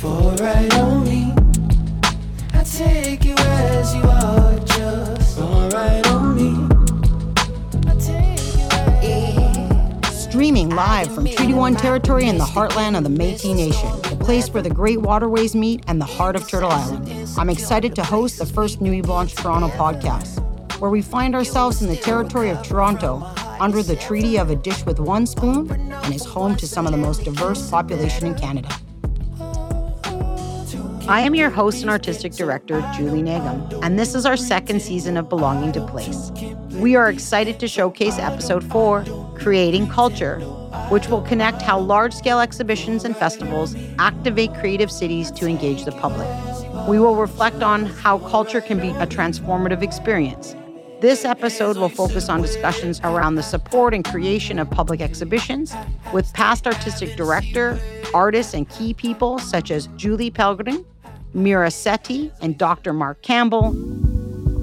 For me, I take you as you are, just for right on me. I take you as Streaming live from Treaty 1 territory in the heartland of the Metis Nation, the place where the great waterways meet and the heart of Turtle Island. I'm excited to host the first Nuit Blanche Toronto podcast, where we find ourselves in the territory of Toronto under the treaty of a dish with one spoon and is home to some of the most diverse population in Canada. I am your host and artistic director, Julie Nagam, and this is our second season of Belonging to Place. We are excited to showcase episode four, Creating Culture, which will connect how large scale exhibitions and festivals activate creative cities to engage the public. We will reflect on how culture can be a transformative experience. This episode will focus on discussions around the support and creation of public exhibitions with past artistic director, artists, and key people such as Julie Pellegrin, Meera Sethi, and Dr. Mark Campbell.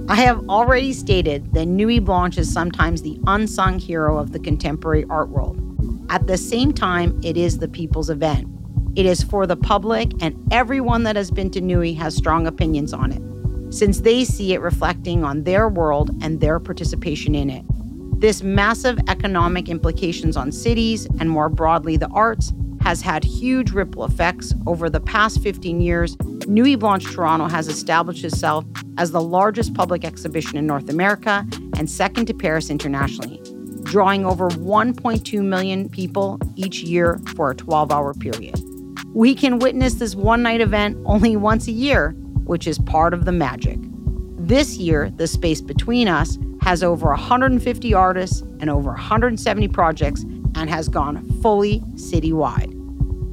I have already stated that Nuit Blanche is sometimes the unsung hero of the contemporary art world. At the same time, it is the people's event. It is for the public, and everyone that has been to Nuit has strong opinions on it, since they see it reflecting on their world and their participation in it. This massive economic implications on cities and more broadly the arts has had huge ripple effects over the past 15 years. Nuit Blanche Toronto has established itself as the largest public exhibition in North America and second to Paris internationally, drawing over 1.2 million people each year for a 12 hour period. We can witness this one night event only once a year, which is part of the magic. This year, the space between us has over 150 artists and over 170 projects and has gone fully citywide.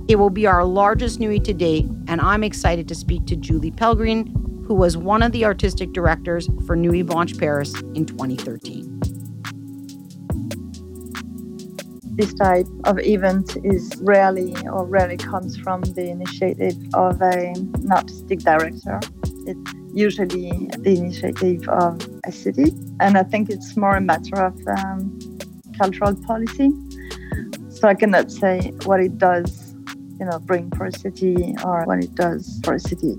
It will be our largest Nuit to date, and I'm excited to speak to Julie Pellegrin, who was one of the artistic directors for Nuit Blanche Paris in 2013. this type of event is rarely or rarely comes from the initiative of a, an artistic director. It's usually the initiative of a city, and I think it's more a matter of um, cultural policy. So I cannot say what it does, you know, bring for a city or what it does for a city.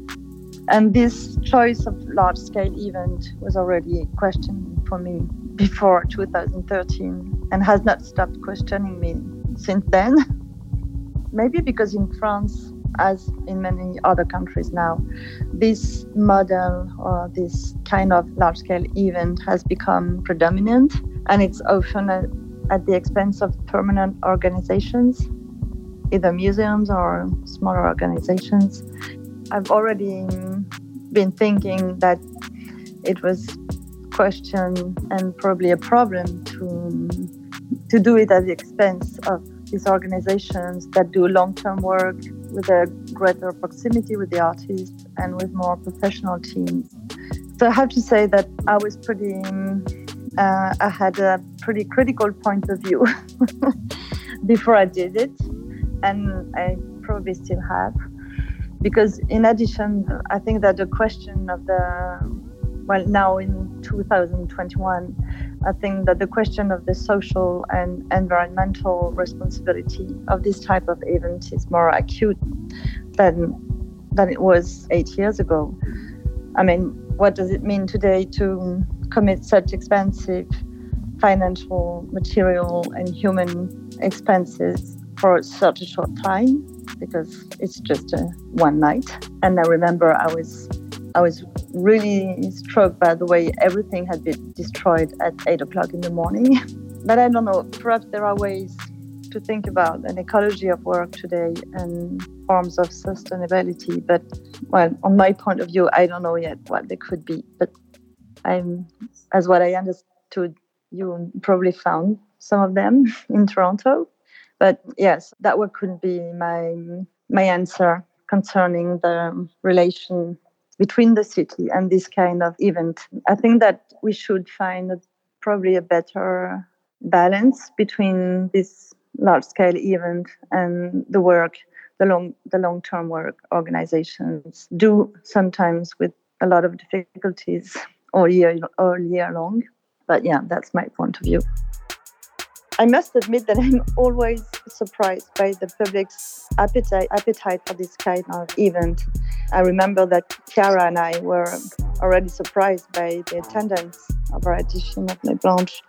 And this choice of large-scale event was already a question for me before 2013 and has not stopped questioning me since then. Maybe because in France, as in many other countries now, this model or this kind of large scale event has become predominant and it's often at the expense of permanent organizations, either museums or smaller organizations. I've already been thinking that it was a question and probably a problem to to do it at the expense of these organizations that do long-term work with a greater proximity with the artists and with more professional teams. So I have to say that I was pretty, uh, I had a pretty critical point of view before I did it, and I probably still have. Because in addition, I think that the question of the well, now in 2021, I think that the question of the social and environmental responsibility of this type of event is more acute than than it was eight years ago. I mean, what does it mean today to commit such expensive financial, material, and human expenses for such a short time? Because it's just a one night. And I remember I was I was really struck by the way everything had been destroyed at eight o'clock in the morning. but I don't know, perhaps there are ways to think about an ecology of work today and forms of sustainability. But, well, on my point of view, I don't know yet what they could be. But I'm, as what I understood, you probably found some of them in Toronto. But yes, that would could be my my answer concerning the relation between the city and this kind of event. I think that we should find a, probably a better balance between this large scale event and the work the long the long term work organizations do sometimes with a lot of difficulties all year all year long but yeah that's my point of view I must admit that I'm always surprised by the public's appetite appetite for this kind of event. I remember that Chiara and I were already surprised by the attendance of our edition of Nuit Blanche.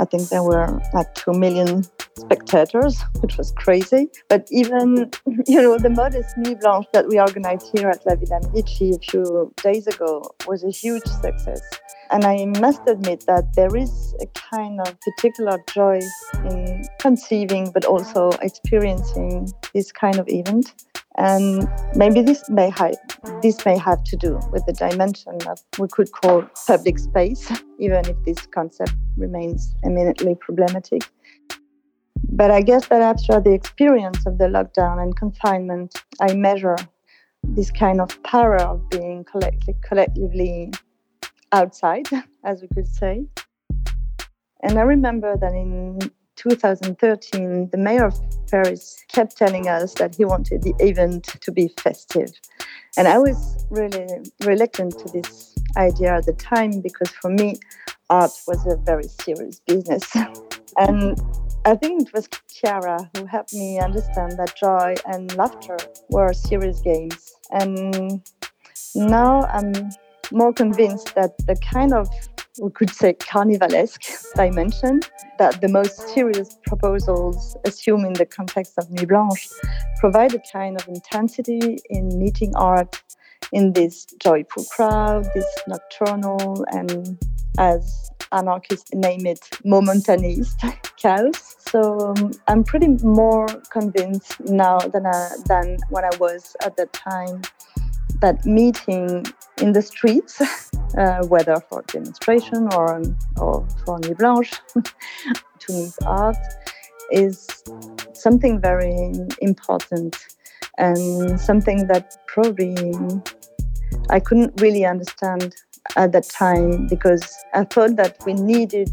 I think there were like two million spectators, which was crazy. But even, you know, the modest Nuit Blanche that we organized here at La Villa Medici a few days ago was a huge success. And I must admit that there is a kind of particular joy in conceiving, but also experiencing this kind of event. And maybe this may have this may have to do with the dimension that we could call public space, even if this concept remains eminently problematic. But I guess that after the experience of the lockdown and confinement, I measure this kind of power of being collectively, collectively outside, as we could say. And I remember that in 2013, the mayor of Paris kept telling us that he wanted the event to be festive. And I was really reluctant to this idea at the time because for me, art was a very serious business. And I think it was Chiara who helped me understand that joy and laughter were serious games. And now I'm more convinced that the kind of we could say carnivalesque dimension that the most serious proposals assume in the context of Nuit Blanche provide a kind of intensity in meeting art in this joyful crowd, this nocturnal and as anarchists name it, momentaneist chaos. So um, I'm pretty more convinced now than, I, than when I was at that time that meeting in the streets, uh, whether for demonstration or, or for Nuit Blanche, to meet art, is something very important and something that probably I couldn't really understand at that time because I thought that we needed,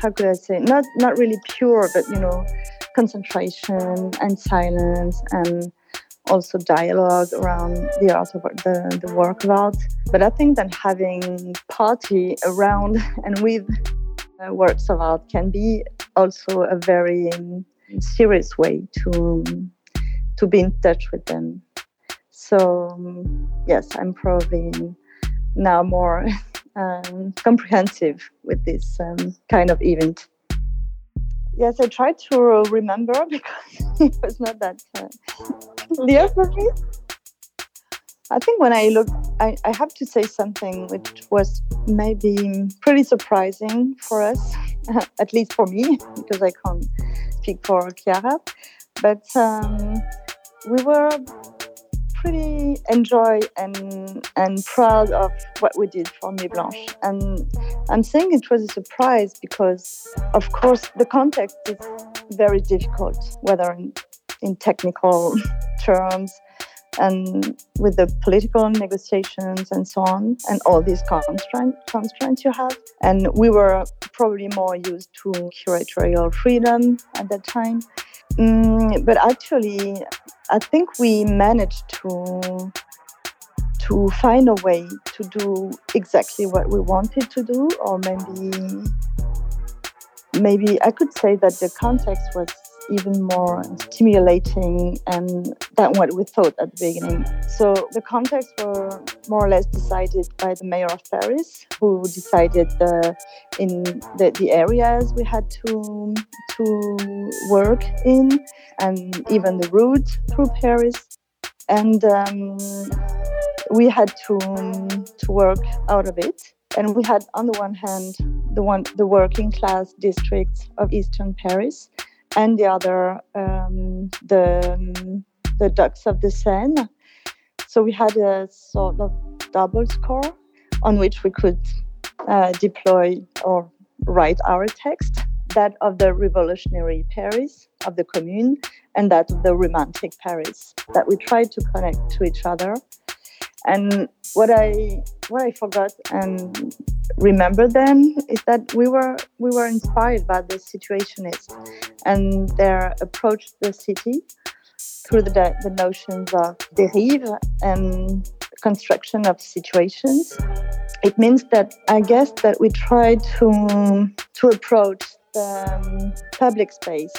how could I say, not not really pure, but you know, concentration and silence and also dialogue around the art of the, the work of art. But I think that having party around and with uh, works of art can be also a very serious way to to be in touch with them. So yes, I'm probably now more um, comprehensive with this um, kind of event. Yes, I tried to remember because it was not that clear for me. I think when I look, I, I have to say something which was maybe pretty surprising for us, at least for me, because I can't speak for Chiara. But um, we were pretty enjoy and and proud of what we did for Nuit Blanche. And I'm saying it was a surprise because, of course, the context is very difficult, whether in, in technical terms and with the political negotiations and so on, and all these constraint, constraints you have. And we were probably more used to curatorial freedom at that time. Mm, but actually, I think we managed to to find a way to do exactly what we wanted to do, or maybe maybe I could say that the context was even more stimulating and than what we thought at the beginning. So the context were more or less decided by the mayor of Paris, who decided the in the, the areas we had to to work in, and even the route through Paris, and um, we had to to work out of it. And we had, on the one hand, the one the working class districts of Eastern Paris, and the other um, the the docks of the Seine. So we had a sort of double score on which we could uh, deploy or write our text that of the revolutionary Paris of the Commune and that of the romantic Paris that we tried to connect to each other. And what I what I forgot and remember then is that we were we were inspired by the situationists and their approach to the city through the, the notions of dérive and construction of situations. It means that I guess that we try to to approach the um, public space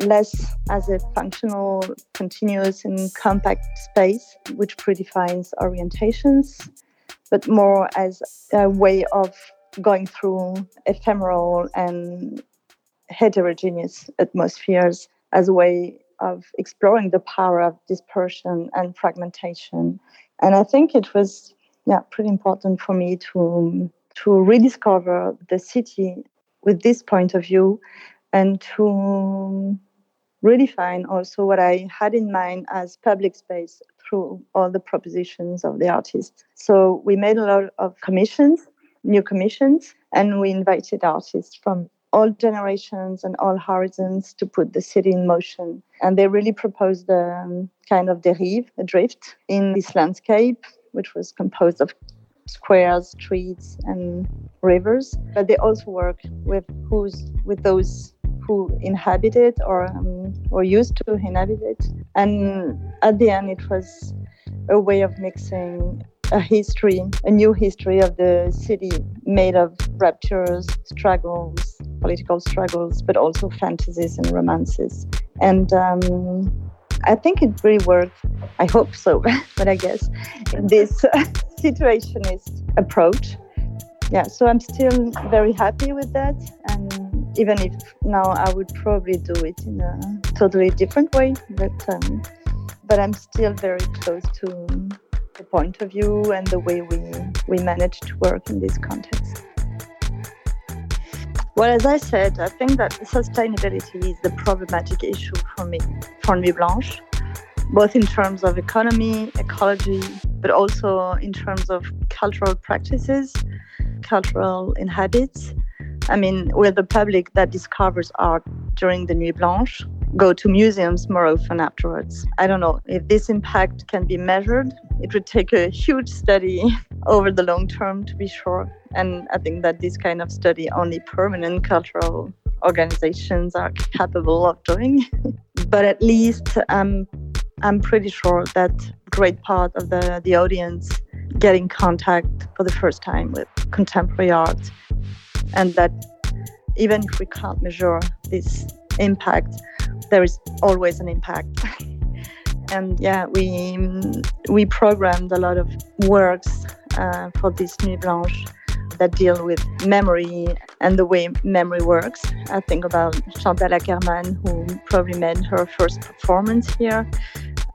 less as a functional, continuous, and compact space which predefines orientations, but more as a way of going through ephemeral and heterogeneous atmospheres as a way of exploring the power of dispersion and fragmentation. And I think it was yeah, pretty important for me to to rediscover the city with this point of view and to redefine also what I had in mind as public space through all the propositions of the artists. So we made a lot of commissions, new commissions, and we invited artists from all generations and all horizons to put the city in motion. And they really proposed a um, kind of derive, a drift in this landscape, which was composed of squares, streets, and rivers. But they also work with who's with those who inhabit it or um, or used to inhabit it. And at the end, it was a way of mixing a history, a new history of the city made of ruptures, struggles, political struggles, but also fantasies and romances. And um, I think it really worked. I hope so, but I guess this situationist approach. Yeah, so I'm still very happy with that. And even if now I would probably do it in a totally different way, but um, but I'm still very close to the point of view and the way we we manage to work in this context. Well, as I said, I think that sustainability is the problematic issue for me, for Nuit Blanche, both in terms of economy, ecology, but also in terms of cultural practices, cultural habits. I mean, we're the public that discovers art during the Nuit Blanche, go to museums more often afterwards. I don't know if this impact can be measured. It would take a huge study over the long term to be sure. And I think that this kind of study only permanent cultural organizations are capable of doing. but at least um, I'm pretty sure that great part of the, the audience get in contact for the first time with contemporary art and that even if we can't measure this impact there is always an impact and yeah we we programmed a lot of works uh, for this nuit blanche that deal with memory and the way memory works. I think about Chantal Akerman, who probably made her first performance here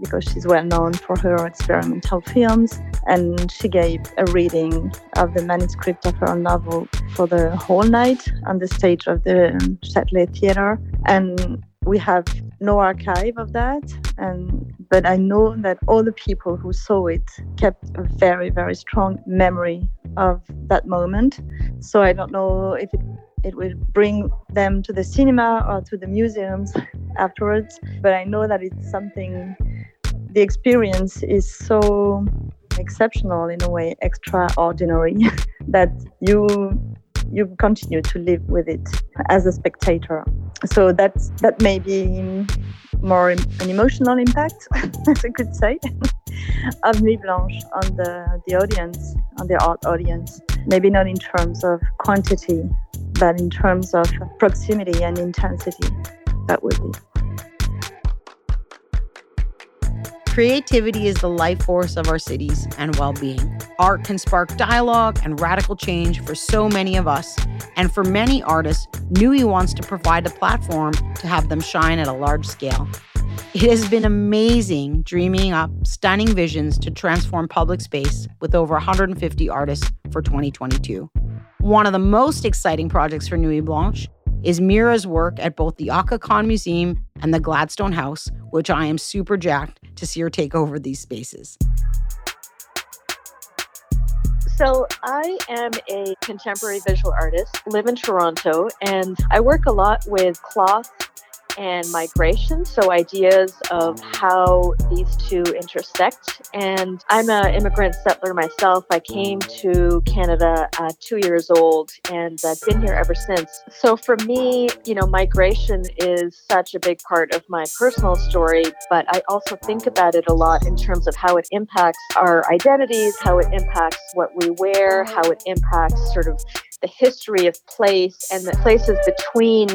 because she's well known for her experimental films. And she gave a reading of the manuscript of her novel for the whole night on the stage of the Châtelet Theatre. And we have no archive of that and but i know that all the people who saw it kept a very very strong memory of that moment so i don't know if it it will bring them to the cinema or to the museums afterwards but i know that it's something the experience is so exceptional in a way, extraordinary, that you you continue to live with it as a spectator. So that's that may be more an emotional impact, as I could say, of Nuit Blanche on the, the audience, on the art audience. Maybe not in terms of quantity, but in terms of proximity and intensity. That would be. Creativity is the life force of our cities and well being. Art can spark dialogue and radical change for so many of us. And for many artists, Nuit wants to provide a platform to have them shine at a large scale. It has been amazing dreaming up stunning visions to transform public space with over 150 artists for 2022. One of the most exciting projects for Nuit Blanche is Meera's work at both the Khan Museum and the Gladstone House, which I am super jacked to see her take over these spaces. So, I am a contemporary visual artist, live in Toronto, and I work a lot with cloth and migration, so ideas of mm. how these two intersect. And I'm an immigrant settler myself. I came mm. to Canada at two years old and I've been here ever since. So for me, you know, migration is such a big part of my personal story, but I also think about it a lot in terms of how it impacts our identities, how it impacts what we wear, how it impacts sort of the history of place and the places between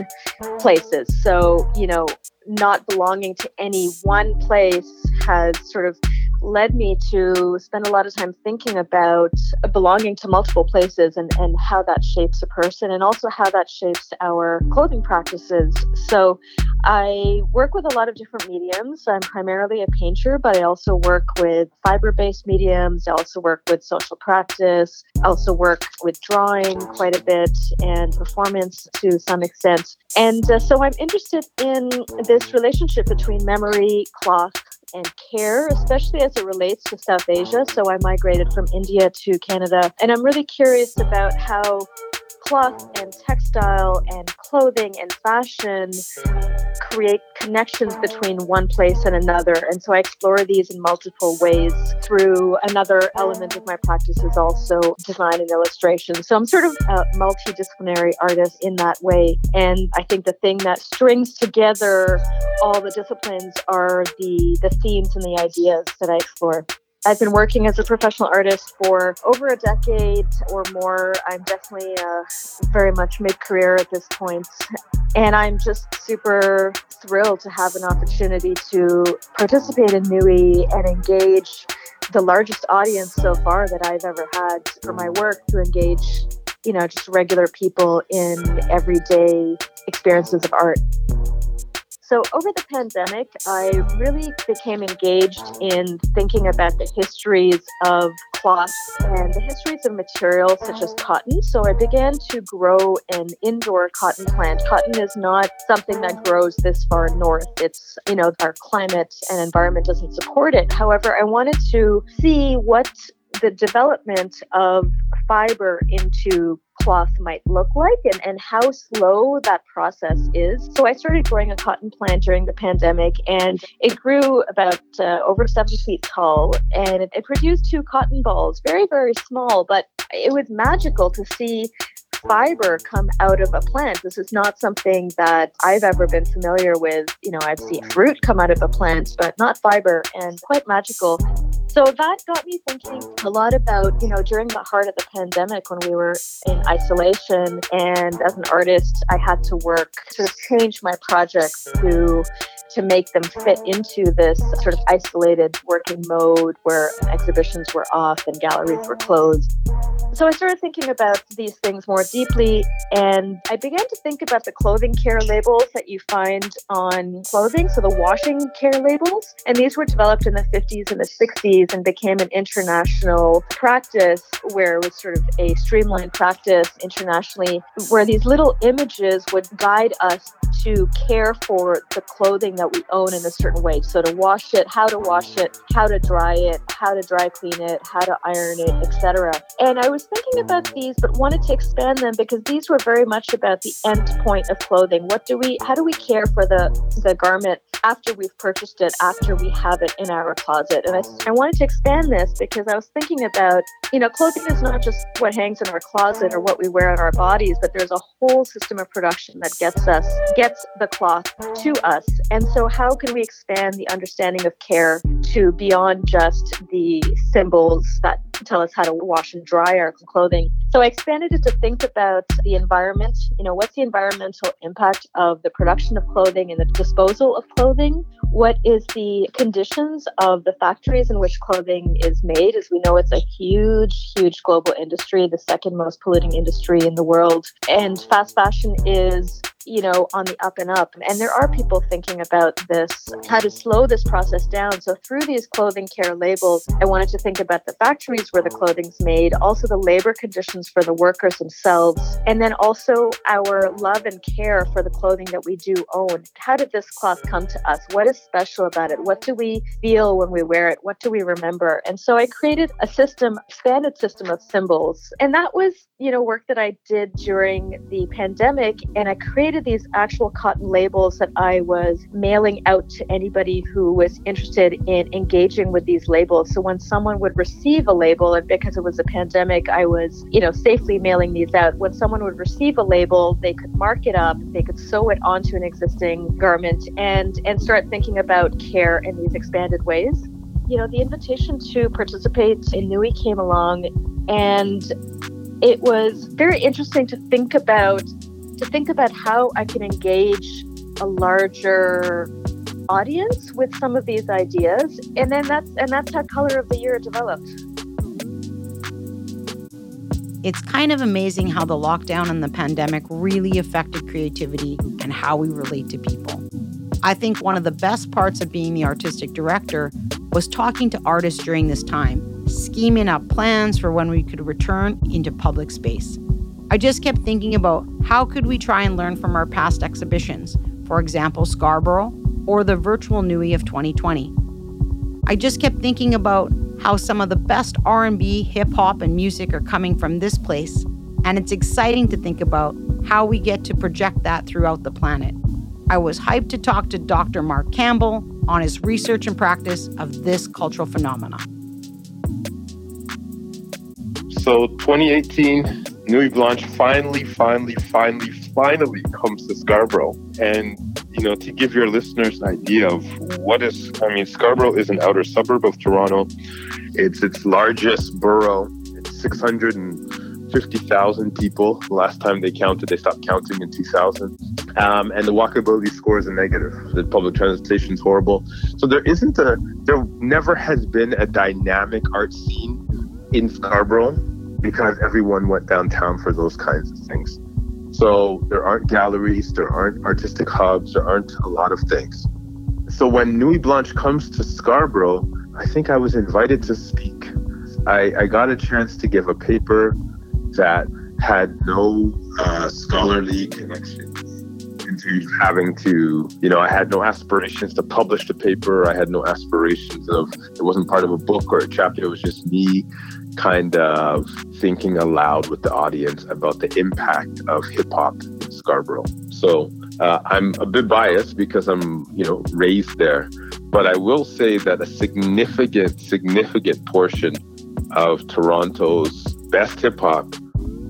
places. So, you know, not belonging to any one place has sort of led me to spend a lot of time thinking about belonging to multiple places and, and how that shapes a person and also how that shapes our clothing practices. So I work with a lot of different mediums. I'm primarily a painter, but I also work with fiber based mediums. I also work with social practice. I also work with drawing quite a bit and performance to some extent. And uh, so I'm interested in this relationship between memory, cloth, and care, especially as it relates to South Asia. So I migrated from India to Canada, and I'm really curious about how cloth and textile and clothing and fashion create connections between one place and another. And so I explore these in multiple ways through another element of my practice is also design and illustration. So I'm sort of a multidisciplinary artist in that way. And I think the thing that strings together all the disciplines are the, the themes and the ideas that I explore. I've been working as a professional artist for over a decade or more. I'm definitely uh, very much mid career at this point. And I'm just super thrilled to have an opportunity to participate in Nuit and engage the largest audience so far that I've ever had for my work to engage, you know, just regular people in everyday experiences of art. So, over the pandemic, I really became engaged in thinking about the histories of cloth and the histories of materials such as cotton. So, I began to grow an indoor cotton plant. Cotton is not something that grows this far north. It's, you know, our climate and environment doesn't support it. However, I wanted to see what the development of fiber into cloth might look like and, and how slow that process is. So I started growing a cotton plant during the pandemic and it grew about uh, over seven feet tall and it, it produced two cotton balls, very, very small, but it was magical to see fiber come out of a plant. This is not something that I've ever been familiar with. You know, I've seen fruit come out of a plant, but not fiber, and quite magical. So that got me thinking a lot about, you know, during the heart of the pandemic when we were in isolation, and as an artist, I had to work, sort of change my projects to to make them fit into this sort of isolated working mode where exhibitions were off and galleries were closed. So I started thinking about these things more deeply, and I began to think about the clothing care labels that you find on clothing, so the washing care labels. And these were developed in the 50s and the 60s and became an international practice where it was sort of a streamlined practice internationally, where these little images would guide us to care for the clothing that we own in a certain way. So to wash it, how to wash it, how to dry it, how to dry clean it, how to iron it, etc. And I was thinking about these, but wanted to expand them because these were very much about the end point of clothing. What do we, how do we care for the, the garment after we've purchased it, after we have it in our closet? And I, I wanted to expand this because I was thinking about, you know, clothing is not just what hangs in our closet or what we wear on our bodies, but there's a whole system of production that gets us, gets the cloth to us. And so, how can we expand the understanding of care to beyond just the symbols that tell us how to wash and dry our clothing. So I expanded it to think about the environment. You know, what's the environmental impact of the production of clothing and the disposal of clothing? What is the conditions of the factories in which clothing is made? As we know, it's a huge, huge global industry, the second most polluting industry in the world. And fast fashion is you know, on the up and up. And there are people thinking about this, how to slow this process down. So through these clothing care labels, I wanted to think about the factories where the clothing's made, also the labor conditions for the workers themselves, and then also our love and care for the clothing that we do own. How did this cloth come to us? What is special about it? What do we feel when we wear it? What do we remember? And so I created a system, expanded system of symbols. And that was, you know, work that I did during the pandemic. And I created these actual cotton labels that I was mailing out to anybody who was interested in engaging with these labels. So when someone would receive a label, and because it was a pandemic, I was, you know, safely mailing these out. When someone would receive a label, they could mark it up, they could sew it onto an existing garment and and start thinking about care in these expanded ways. You know, the invitation to participate in Nuit came along and it was very interesting to think about to think about how I can engage a larger audience with some of these ideas and then that's and that's how color of the year developed it's kind of amazing how the lockdown and the pandemic really affected creativity and how we relate to people. I think one of the best parts of being the artistic director was talking to artists during this time, scheming up plans for when we could return into public space. I just kept thinking about how could we try and learn from our past exhibitions, for example, Scarborough or the virtual Nuit of 2020. I just kept thinking about how some of the best R&B, hip hop and music are coming from this place, and it's exciting to think about how we get to project that throughout the planet. I was hyped to talk to Dr. Mark Campbell on his research and practice of this cultural phenomenon. So 2018, Nuit Blanche finally, finally, finally, finally comes to Scarborough. And you know, to give your listeners an idea of what is, I mean, Scarborough is an outer suburb of Toronto. It's its largest borough. It's 650,000 people. Last time they counted, they stopped counting in 2000. Um, and the walkability score is a negative. The public transportation is horrible. So there isn't a, there never has been a dynamic art scene in Scarborough because everyone went downtown for those kinds of things. So there aren't galleries, there aren't artistic hubs, there aren't a lot of things. So when Nuit Blanche comes to Scarborough, I think I was invited to speak. I, I got a chance to give a paper that had no uh, scholarly connection into having to, you know, I had no aspirations to publish the paper. I had no aspirations of, it wasn't part of a book or a chapter. It was just me kind of thinking aloud with the audience about the impact of hip hop in Scarborough. So uh, I'm a bit biased because I'm, you know, raised there. But I will say that a significant, significant portion of Toronto's best hip hop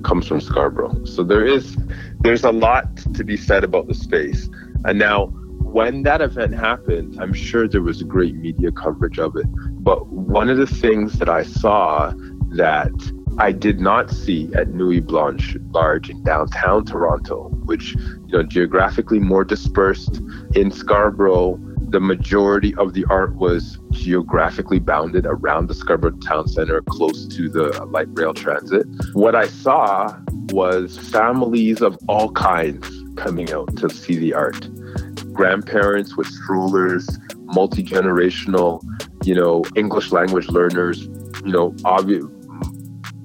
comes from Scarborough. So there is there's a lot to be said about the space. And now when that event happened, I'm sure there was great media coverage of it. But one of the things that I saw that I did not see at Nuit Blanche large in downtown Toronto, which you know geographically more dispersed. In Scarborough, the majority of the art was geographically bounded around the Scarborough Town Center, close to the light rail transit. What I saw was families of all kinds coming out to see the art. Grandparents with strollers, multi generational, you know, English language learners, you know, obvious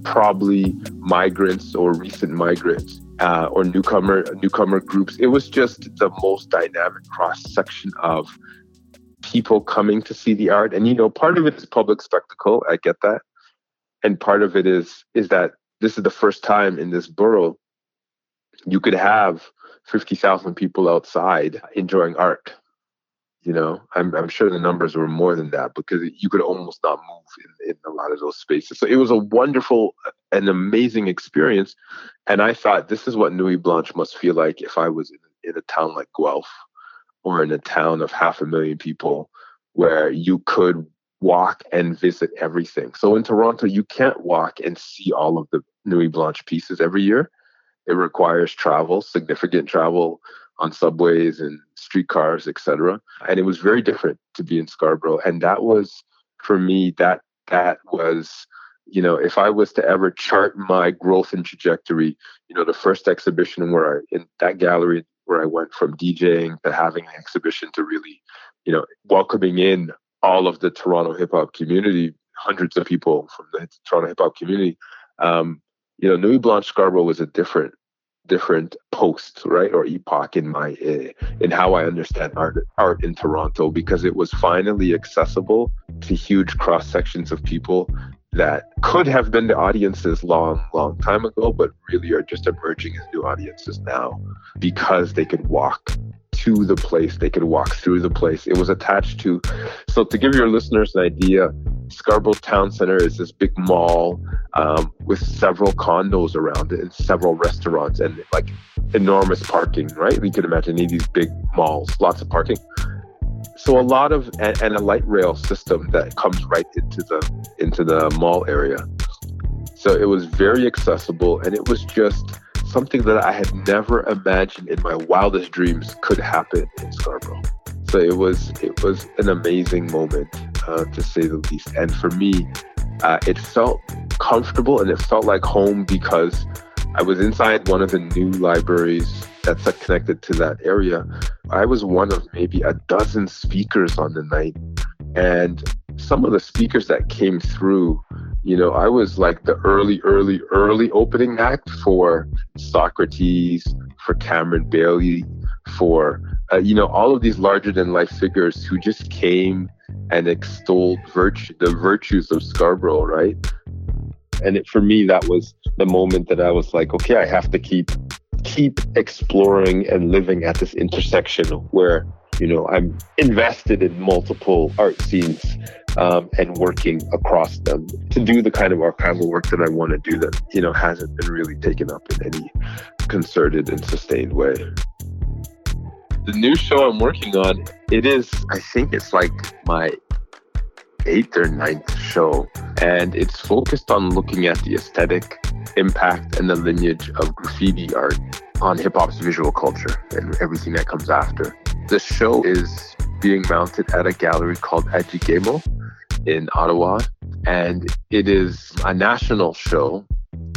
probably migrants or recent migrants uh, or newcomer newcomer groups. It was just the most dynamic cross section of people coming to see the art. And you know, part of it is public spectacle. I get that, and part of it is is that this is the first time in this borough you could have fifty thousand people outside enjoying art you know? I'm, I'm sure the numbers were more than that because you could almost not move in, in a lot of those spaces. So it was a wonderful and amazing experience. And i thought this is what nuit blanche must feel like if i was in, in a town like guelph or in a town of half a million people where you could walk and visit everything. So in toronto you can't walk and see all of the nuit blanche pieces every year. It requires travel significant travel on subways and streetcars, etc. And it was very different to be in Scarborough. And that was for me that that was you know if I was to ever chart my growth and trajectory, you know the first exhibition where I in that gallery where I went from DJing to having an exhibition to really you know welcoming in all of the Toronto hip hop community, hundreds of people from the Toronto hip hop community. Um, you know, Nuit Blanche Scarborough was a different different post, right, or epoch in my in how I understand art art in Toronto because it was finally accessible to huge cross sections of people that could have been the audiences long, long time ago, but really are just emerging as new audiences now because they could walk to the place, they could walk through the place. It was attached to, so to give your listeners an idea, Scarborough Town Center is this big mall um, with several condos around it and several restaurants and like enormous parking, right? You can imagine any of these big malls, lots of parking. So a lot of and, and a light rail system that comes right into the into the mall area. So it was very accessible and it was just something that I had never imagined in my wildest dreams could happen in Scarborough. So it was it was an amazing moment uh, to say the least. And for me, uh, it felt comfortable and it felt like home because I was inside one of the new libraries that's connected to that area. I was one of maybe a dozen speakers on the night. And some of the speakers that came through, you know, I was like the early, early, early opening act for Socrates, for Cameron Bailey, for, uh, you know, all of these larger than life figures who just came and extolled virtue, the virtues of Scarborough, right? And it, for me, that was the moment that I was like, okay, I have to keep keep exploring and living at this intersection where you know i'm invested in multiple art scenes um, and working across them to do the kind of archival work that i want to do that you know hasn't been really taken up in any concerted and sustained way the new show i'm working on it is i think it's like my eighth or ninth show and it's focused on looking at the aesthetic impact and the lineage of graffiti art on hip hop's visual culture and everything that comes after. The show is being mounted at a gallery called Ajagemô in Ottawa, and it is a national show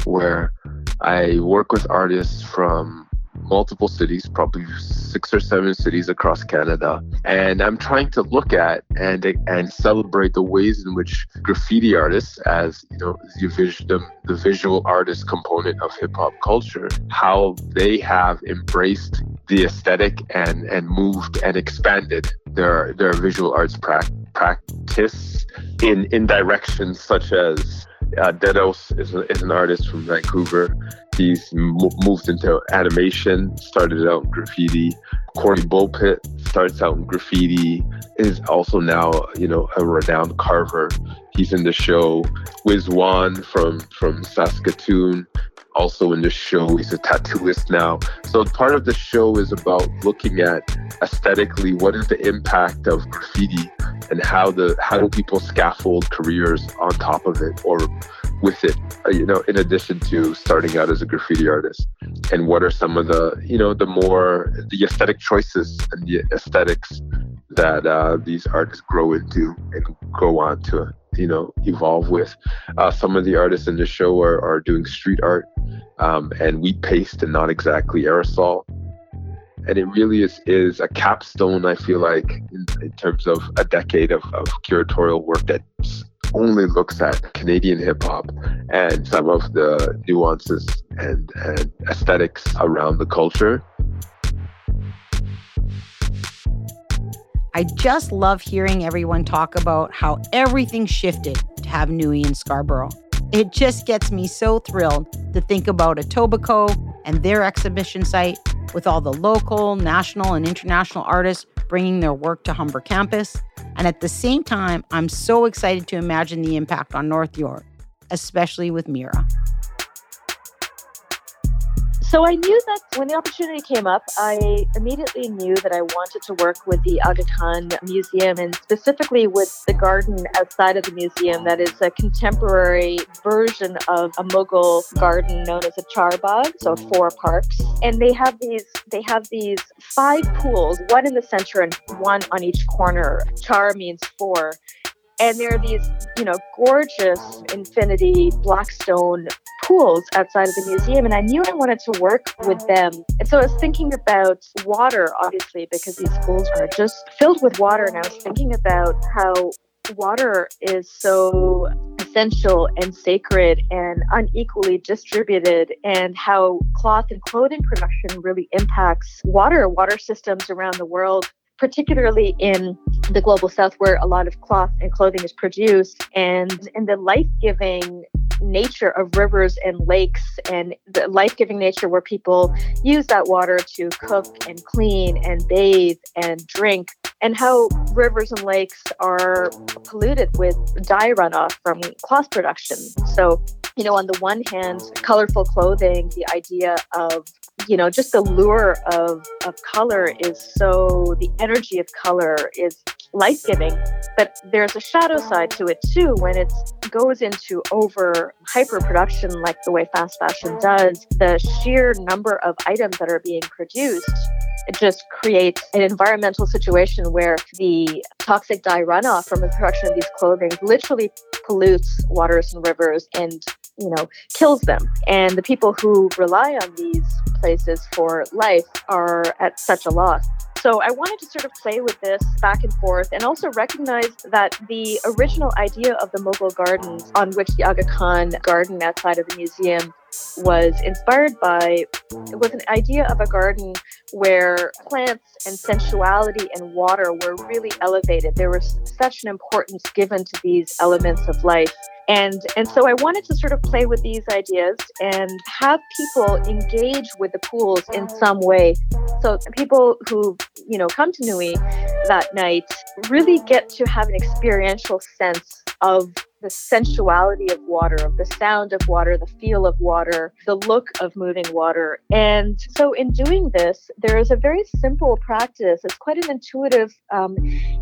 where I work with artists from multiple cities, probably six or seven cities across Canada. And I'm trying to look at and and celebrate the ways in which graffiti artists, as you know, the, the visual artist component of hip hop culture, how they have embraced the aesthetic and and moved and expanded their their visual arts pra- practice in in directions such as uh, Dedos is, a, is an artist from Vancouver He's moved into animation, started out in graffiti. Corey Bulpitt starts out in graffiti, is also now, you know, a renowned carver. He's in the show. Wiz Wan from, from Saskatoon, also in the show. He's a tattooist now. So part of the show is about looking at aesthetically what is the impact of graffiti and how the how do people scaffold careers on top of it or with it, uh, you know, in addition to starting out as a graffiti artist? And what are some of the, you know, the more, the aesthetic choices and the aesthetics that uh, these artists grow into and go on to, you know, evolve with? Uh, some of the artists in the show are, are doing street art um, and wheat paste and not exactly aerosol and it really is is a capstone i feel like in, in terms of a decade of, of curatorial work that only looks at Canadian hip hop and some of the nuances and, and aesthetics around the culture. I just love hearing everyone talk about how everything shifted to have Nuit in Scarborough. It just gets me so thrilled to think about Etobicoke and their exhibition site with all the local, national, and international artists bringing their work to Humber campus. And at the same time, I'm so excited to imagine the impact on North York, especially with Meera. So I knew that when the opportunity came up, I immediately knew that I wanted to work with the Aga Khan Museum and specifically with the garden outside of the museum that is a contemporary version of a Mughal garden known as a charbagh, so mm. four parks. And they have these they have these five pools, one in the center and one on each corner. Char means four. And there are these, you know, gorgeous infinity blackstone pools outside of the museum. And I knew I wanted to work with them. And so I was thinking about water, obviously, because these pools are just filled with water. And I was thinking about how water is so essential and sacred and unequally distributed, and how cloth and clothing production really impacts water, water systems around the world particularly in the global south where a lot of cloth and clothing is produced and in the life-giving nature of rivers and lakes and the life-giving nature where people use that water to cook and clean and bathe and drink and how rivers and lakes are polluted with dye runoff from cloth production. So you know, on the one hand, colorful clothing, the idea of you know, just the lure of, of color is so, the energy of color is life giving. But there's a shadow side to it too when it goes into over hyper production, like the way fast fashion does. The sheer number of items that are being produced it just creates an environmental situation where the toxic dye runoff from the production of these clothing literally pollutes waters and rivers and you know kills them. And the people who rely on these places for life are at such a loss. So I wanted to sort of play with this back and forth and also recognize that the original idea of the Mughal gardens on which the Aga Khan garden outside of the museum was inspired by it was an idea of a garden where plants and sensuality and water were really elevated. There was such an importance given to these elements of life and and so I wanted to sort of play with these ideas and have people engage with the pools in some way. So people who you know come to Nuit that night really get to have an experiential sense of the sensuality of water, of the sound of water, the feel of water, the look of moving water. And so, in doing this, there is a very simple practice. It's quite an intuitive, um,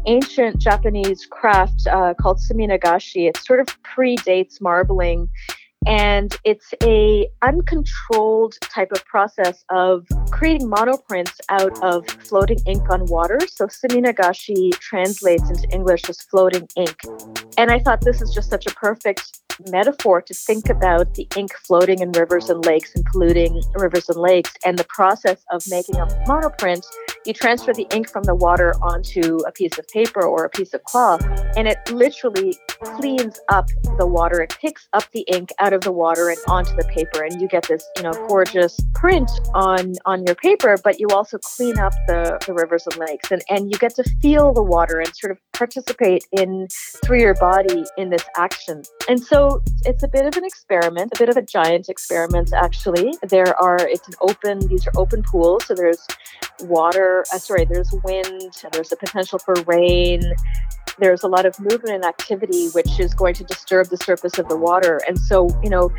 ancient Japanese craft uh, called suminagashi. It sort of predates marbling and it's a uncontrolled type of process of creating monoprints out of floating ink on water. So suminagashi translates into english as floating ink. And i thought this is just such a perfect metaphor to think about the ink floating in rivers and lakes and polluting rivers and lakes and the process of making a monoprint you transfer the ink from the water onto a piece of paper or a piece of cloth and it literally cleans up the water. It picks up the ink out of the water and onto the paper and you get this you know gorgeous print on on your paper but you also clean up the, the rivers and lakes and and you get to feel the water and sort of participate in through your body in this action. And so it's a bit of an experiment a bit of a giant experiment actually. There are it's an open these are open pools so there's water uh, sorry there's wind there's a potential for rain there's a lot of movement and activity which is going to disturb the surface of the water. And so, you know,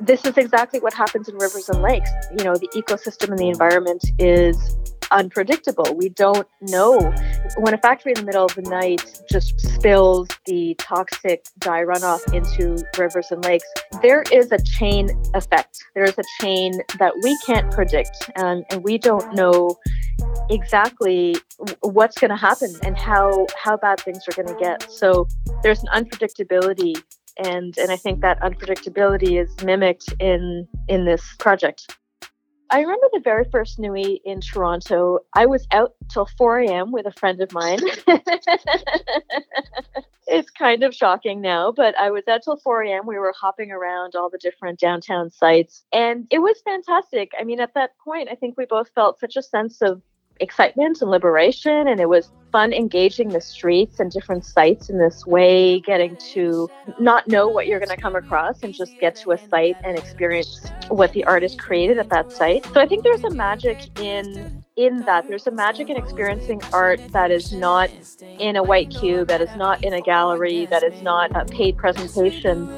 this is exactly what happens in rivers and lakes. You know, the ecosystem and the environment is unpredictable. We don't know when a factory in the middle of the night just spills the toxic dye runoff into rivers and lakes. There is a chain effect. There is a chain that we can't predict, and, and we don't know exactly what's going to happen and how how bad things are going to get. So there's an unpredictability and and I think that unpredictability is mimicked in in this project. I remember the very first Nuit in Toronto. I was out till 4 a.m. with a friend of mine. it's kind of shocking now, but I was out till 4 a.m. We were hopping around all the different downtown sites, and it was fantastic. I mean, at that point, I think we both felt such a sense of excitement and liberation. And it was fun engaging the streets and different sites in this way, getting to not know what you're going to come across and just get to a site and experience what the artist created at that site. So I think there's a magic in in that there's a magic in experiencing art that is not in a white cube that is not in a gallery that is not a paid presentation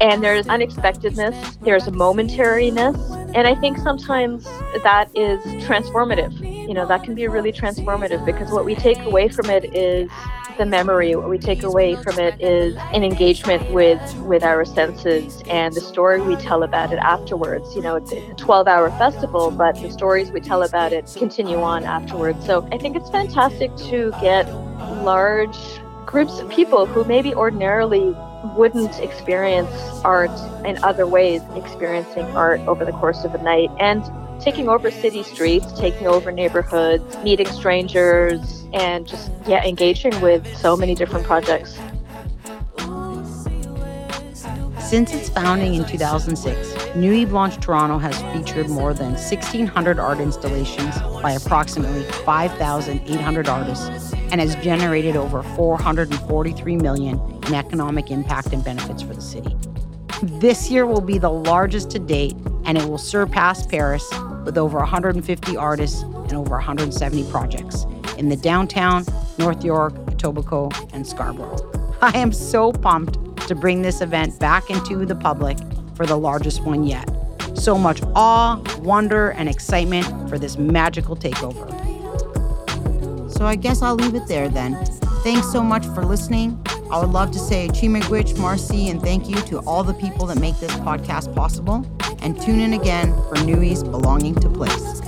and there's unexpectedness there's a momentariness and i think sometimes that is transformative you know that can be really transformative because what we take away from it is the memory. What we take away from it is an engagement with with our senses and the story we tell about it afterwards. You know it's a 12 hour festival but the stories we tell about it continue on afterwards. So i think it's fantastic to get large groups of people who maybe ordinarily wouldn't experience art in other ways experiencing art over the course of a night. And taking over city streets, taking over neighborhoods, meeting strangers, and just yeah, engaging with so many different projects. Since its founding in 2006, Nuit Blanche Toronto has featured more than 1,600 art installations by approximately 5,800 artists and has generated over 443 million in economic impact and benefits for the city. This year will be the largest to date, and it will surpass Paris with over 150 artists and over 170 projects in the downtown, North York, Etobicoke, and Scarborough. I am so pumped to bring this event back into the public for the largest one yet. So much awe, wonder, and excitement for this magical takeover. So I guess I'll leave it there then. Thanks so much for listening. I would love to say Chi-miigwech, Marcy, and thank you to all the people that make this podcast possible. And tune in again for Nuit's Belonging to Place.